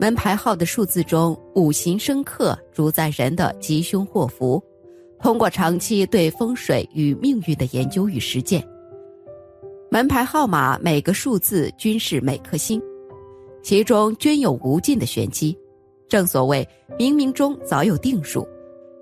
门牌号的数字中，五行生克主宰人的吉凶祸福。通过长期对风水与命运的研究与实践，门牌号码每个数字均是每颗星，其中均有无尽的玄机。正所谓冥冥中早有定数，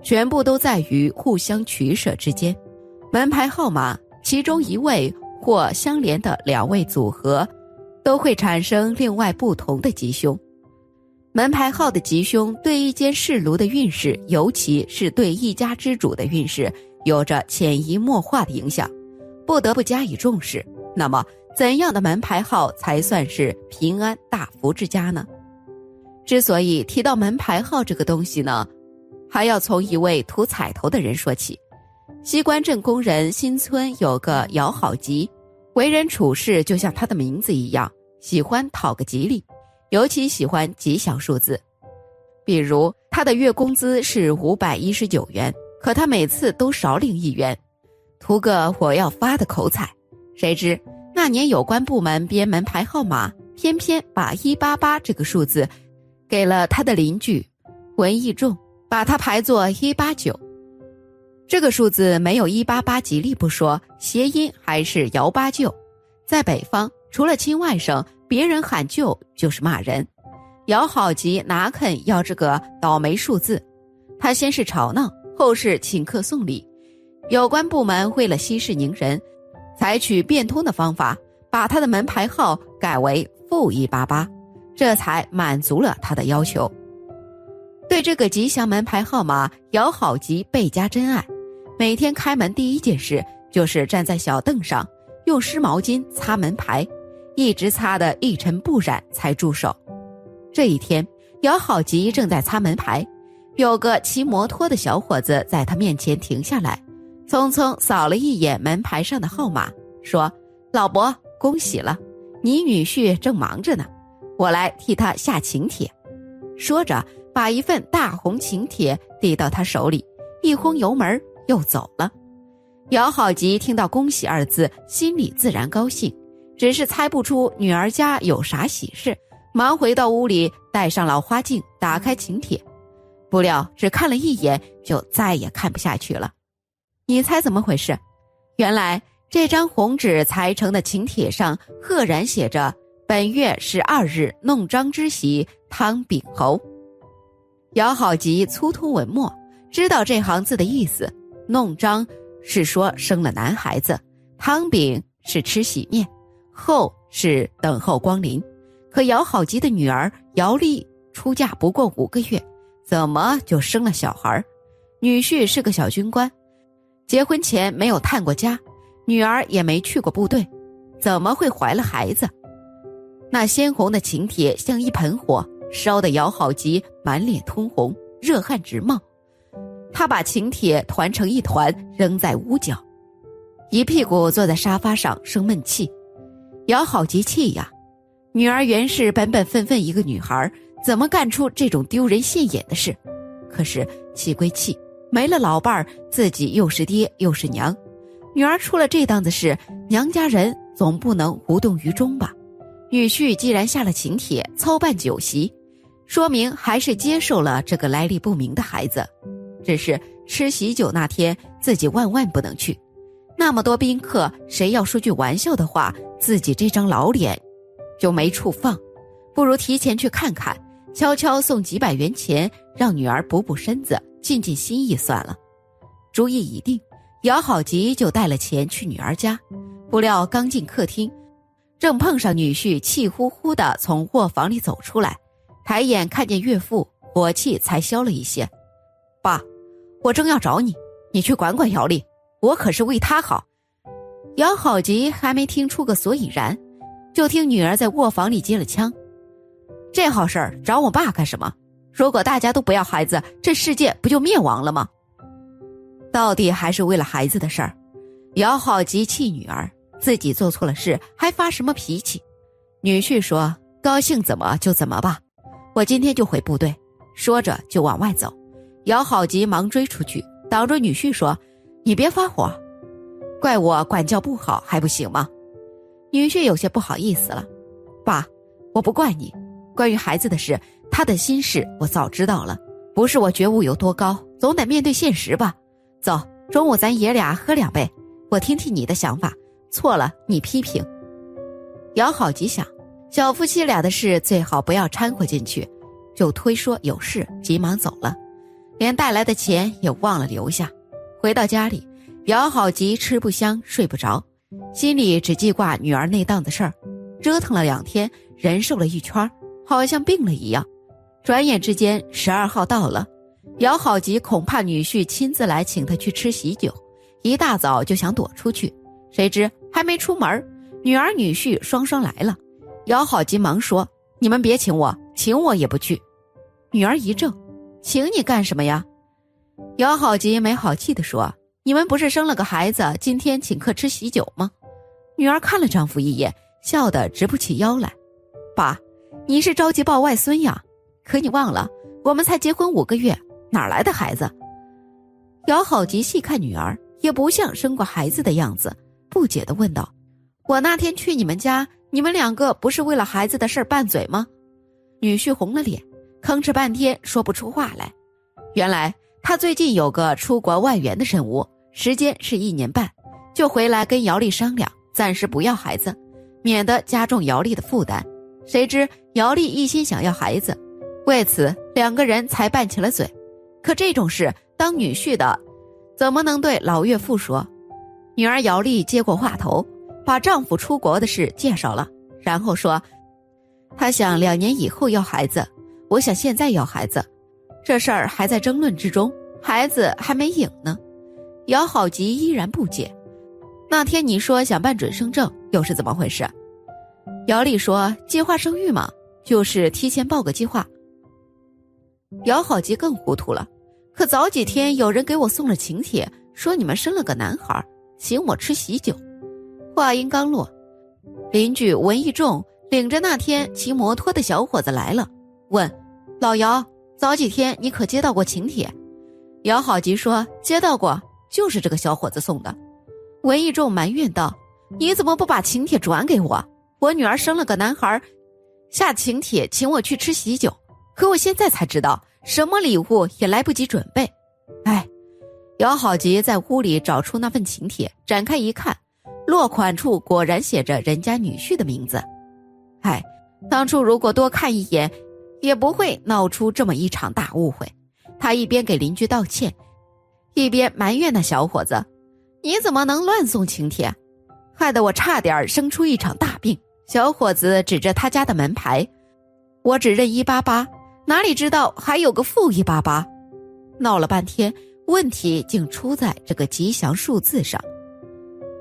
全部都在于互相取舍之间。门牌号码其中一位或相连的两位组合，都会产生另外不同的吉凶。门牌号的吉凶对一间市庐的运势，尤其是对一家之主的运势，有着潜移默化的影响，不得不加以重视。那么，怎样的门牌号才算是平安大福之家呢？之所以提到门牌号这个东西呢，还要从一位图彩头的人说起。西关镇工人新村有个姚好吉，为人处事就像他的名字一样，喜欢讨个吉利。尤其喜欢吉祥数字，比如他的月工资是五百一十九元，可他每次都少领一元，图个我要发的口彩。谁知那年有关部门编门牌号码，偏偏把一八八这个数字给了他的邻居文义仲，把他排作一八九。这个数字没有一八八吉利不说，谐音还是姚八舅。在北方，除了亲外甥。别人喊舅就是骂人，姚好吉哪肯要这个倒霉数字？他先是吵闹，后是请客送礼。有关部门为了息事宁人，采取变通的方法，把他的门牌号改为负一八八，这才满足了他的要求。对这个吉祥门牌号码，姚好吉倍加珍爱。每天开门第一件事就是站在小凳上，用湿毛巾擦门牌。一直擦得一尘不染才住手。这一天，姚好吉正在擦门牌，有个骑摩托的小伙子在他面前停下来，匆匆扫了一眼门牌上的号码，说：“老伯，恭喜了，你女婿正忙着呢，我来替他下请帖。”说着，把一份大红请帖递到他手里，一轰油门又走了。姚好吉听到“恭喜”二字，心里自然高兴。只是猜不出女儿家有啥喜事，忙回到屋里，戴上老花镜，打开请帖，不料只看了一眼，就再也看不下去了。你猜怎么回事？原来这张红纸裁成的请帖上，赫然写着“本月十二日弄璋之喜，汤秉侯”。姚好吉粗通文墨，知道这行字的意思。弄璋是说生了男孩子，汤饼是吃喜面。后是等候光临，可姚好吉的女儿姚丽出嫁不过五个月，怎么就生了小孩女婿是个小军官，结婚前没有探过家，女儿也没去过部队，怎么会怀了孩子？那鲜红的请帖像一盆火，烧得姚好吉满脸通红，热汗直冒。他把请帖团成一团，扔在屋角，一屁股坐在沙发上生闷气。姚好吉气呀，女儿原是本本分分一个女孩，怎么干出这种丢人现眼的事？可是气归气，没了老伴儿，自己又是爹又是娘，女儿出了这档子事，娘家人总不能无动于衷吧？女婿既然下了请帖，操办酒席，说明还是接受了这个来历不明的孩子。只是吃喜酒那天，自己万万不能去，那么多宾客，谁要说句玩笑的话？自己这张老脸，就没处放，不如提前去看看，悄悄送几百元钱，让女儿补补身子，尽尽心意算了。主意已定，姚好吉就带了钱去女儿家。不料刚进客厅，正碰上女婿气呼呼的从卧房里走出来，抬眼看见岳父，火气才消了一些。爸，我正要找你，你去管管姚丽，我可是为他好。姚好吉还没听出个所以然，就听女儿在卧房里接了枪。这好事儿找我爸干什么？如果大家都不要孩子，这世界不就灭亡了吗？到底还是为了孩子的事儿。姚好吉气女儿，自己做错了事还发什么脾气？女婿说：“高兴怎么就怎么吧，我今天就回部队。”说着就往外走。姚好吉忙追出去，挡住女婿说：“你别发火。”怪我管教不好还不行吗？女婿有些不好意思了，爸，我不怪你，关于孩子的事，他的心事我早知道了。不是我觉悟有多高，总得面对现实吧。走，中午咱爷俩喝两杯，我听听你的想法，错了你批评。姚好吉想，小夫妻俩的事最好不要掺和进去，就推说有事，急忙走了，连带来的钱也忘了留下。回到家里，姚好吉吃不香，睡不着，心里只记挂女儿那档子事儿，折腾了两天，人瘦了一圈，好像病了一样。转眼之间，十二号到了，姚好吉恐怕女婿亲自来请他去吃喜酒，一大早就想躲出去，谁知还没出门，女儿女婿双双来了。姚好吉忙说：“你们别请我，请我也不去。”女儿一怔：“请你干什么呀？”姚好吉没好气地说：“你们不是生了个孩子，今天请客吃喜酒吗？”女儿看了丈夫一眼，笑得直不起腰来：“爸，你是着急抱外孙呀？”可你忘了，我们才结婚五个月，哪来的孩子？姚好吉细看女儿，也不像生过孩子的样子，不解的问道：“我那天去你们家，你们两个不是为了孩子的事拌嘴吗？”女婿红了脸，吭哧半天说不出话来。原来他最近有个出国外援的任务，时间是一年半，就回来跟姚丽商量，暂时不要孩子，免得加重姚丽的负担。谁知姚丽一心想要孩子。为此，两个人才拌起了嘴。可这种事，当女婿的，怎么能对老岳父说？女儿姚丽接过话头，把丈夫出国的事介绍了，然后说：“她想两年以后要孩子，我想现在要孩子，这事儿还在争论之中，孩子还没影呢。”姚好吉依然不解：“那天你说想办准生证，又是怎么回事？”姚丽说：“计划生育嘛，就是提前报个计划。”姚好吉更糊涂了，可早几天有人给我送了请帖，说你们生了个男孩，请我吃喜酒。话音刚落，邻居文义仲领着那天骑摩托的小伙子来了，问：“老姚，早几天你可接到过请帖？”姚好吉说：“接到过，就是这个小伙子送的。”文义仲埋怨道：“你怎么不把请帖转给我？我女儿生了个男孩，下请帖请我去吃喜酒。”可我现在才知道，什么礼物也来不及准备。哎，姚好吉在屋里找出那份请帖，展开一看，落款处果然写着人家女婿的名字。哎，当初如果多看一眼，也不会闹出这么一场大误会。他一边给邻居道歉，一边埋怨那小伙子：“你怎么能乱送请帖？害得我差点生出一场大病。”小伙子指着他家的门牌：“我只认一八八。”哪里知道还有个负一八八，闹了半天，问题竟出在这个吉祥数字上。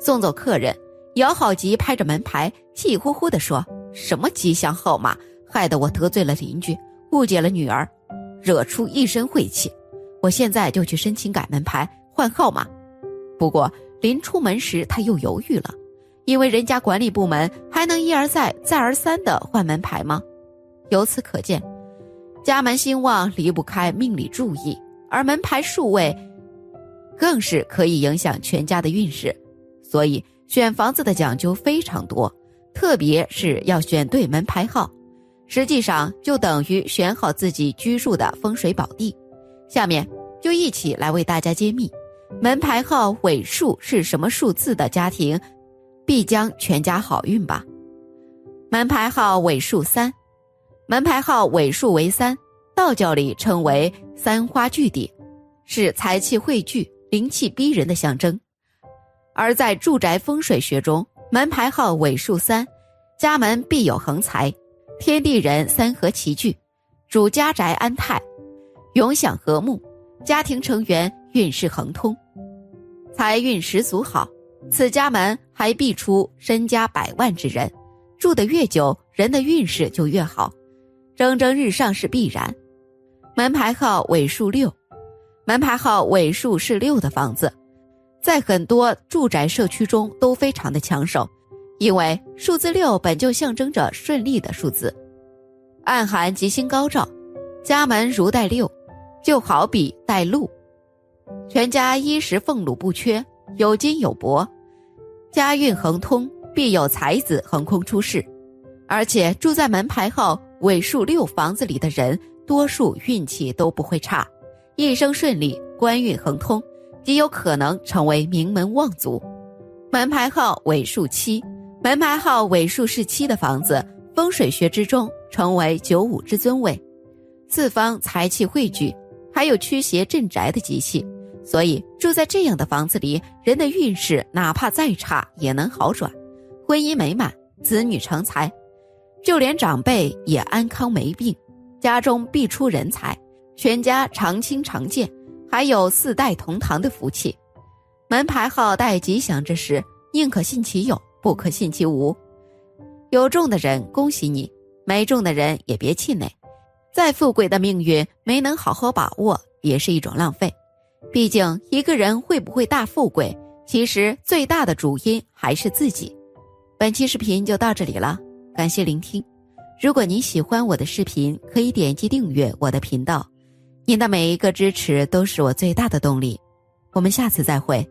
送走客人，姚好吉拍着门牌，气呼呼地说：“什么吉祥号码，害得我得罪了邻居，误解了女儿，惹出一身晦气。我现在就去申请改门牌，换号码。不过临出门时他又犹豫了，因为人家管理部门还能一而再、再而三的换门牌吗？由此可见。”家门兴旺离不开命理注意，而门牌数位，更是可以影响全家的运势。所以选房子的讲究非常多，特别是要选对门牌号，实际上就等于选好自己居住的风水宝地。下面就一起来为大家揭秘，门牌号尾数是什么数字的家庭，必将全家好运吧。门牌号尾数三。门牌号尾数为三，道教里称为三花聚顶，是财气汇聚、灵气逼人的象征。而在住宅风水学中，门牌号尾数三，家门必有横财，天地人三合齐聚，主家宅安泰，永享和睦，家庭成员运势亨通，财运十足好。此家门还必出身家百万之人，住得越久，人的运势就越好。蒸蒸日上是必然。门牌号尾数六，门牌号尾数是六的房子，在很多住宅社区中都非常的抢手，因为数字六本就象征着顺利的数字，暗含吉星高照。家门如带六，就好比带禄，全家衣食俸禄不缺，有金有帛，家运亨通，必有才子横空出世。而且住在门牌号尾数六房子里的人，多数运气都不会差，一生顺利，官运亨通，极有可能成为名门望族。门牌号尾数七，门牌号尾数是七的房子，风水学之中称为九五之尊位，四方财气汇聚，还有驱邪镇宅的吉气。所以住在这样的房子里，人的运势哪怕再差也能好转，婚姻美满，子女成才，就连长辈也安康没病，家中必出人才，全家常青常健，还有四代同堂的福气。门牌号带吉祥之时，宁可信其有，不可信其无。有中的人恭喜你，没中的人也别气馁。再富贵的命运没能好好把握，也是一种浪费。毕竟，一个人会不会大富贵，其实最大的主因还是自己。本期视频就到这里了，感谢聆听。如果您喜欢我的视频，可以点击订阅我的频道。您的每一个支持都是我最大的动力。我们下次再会。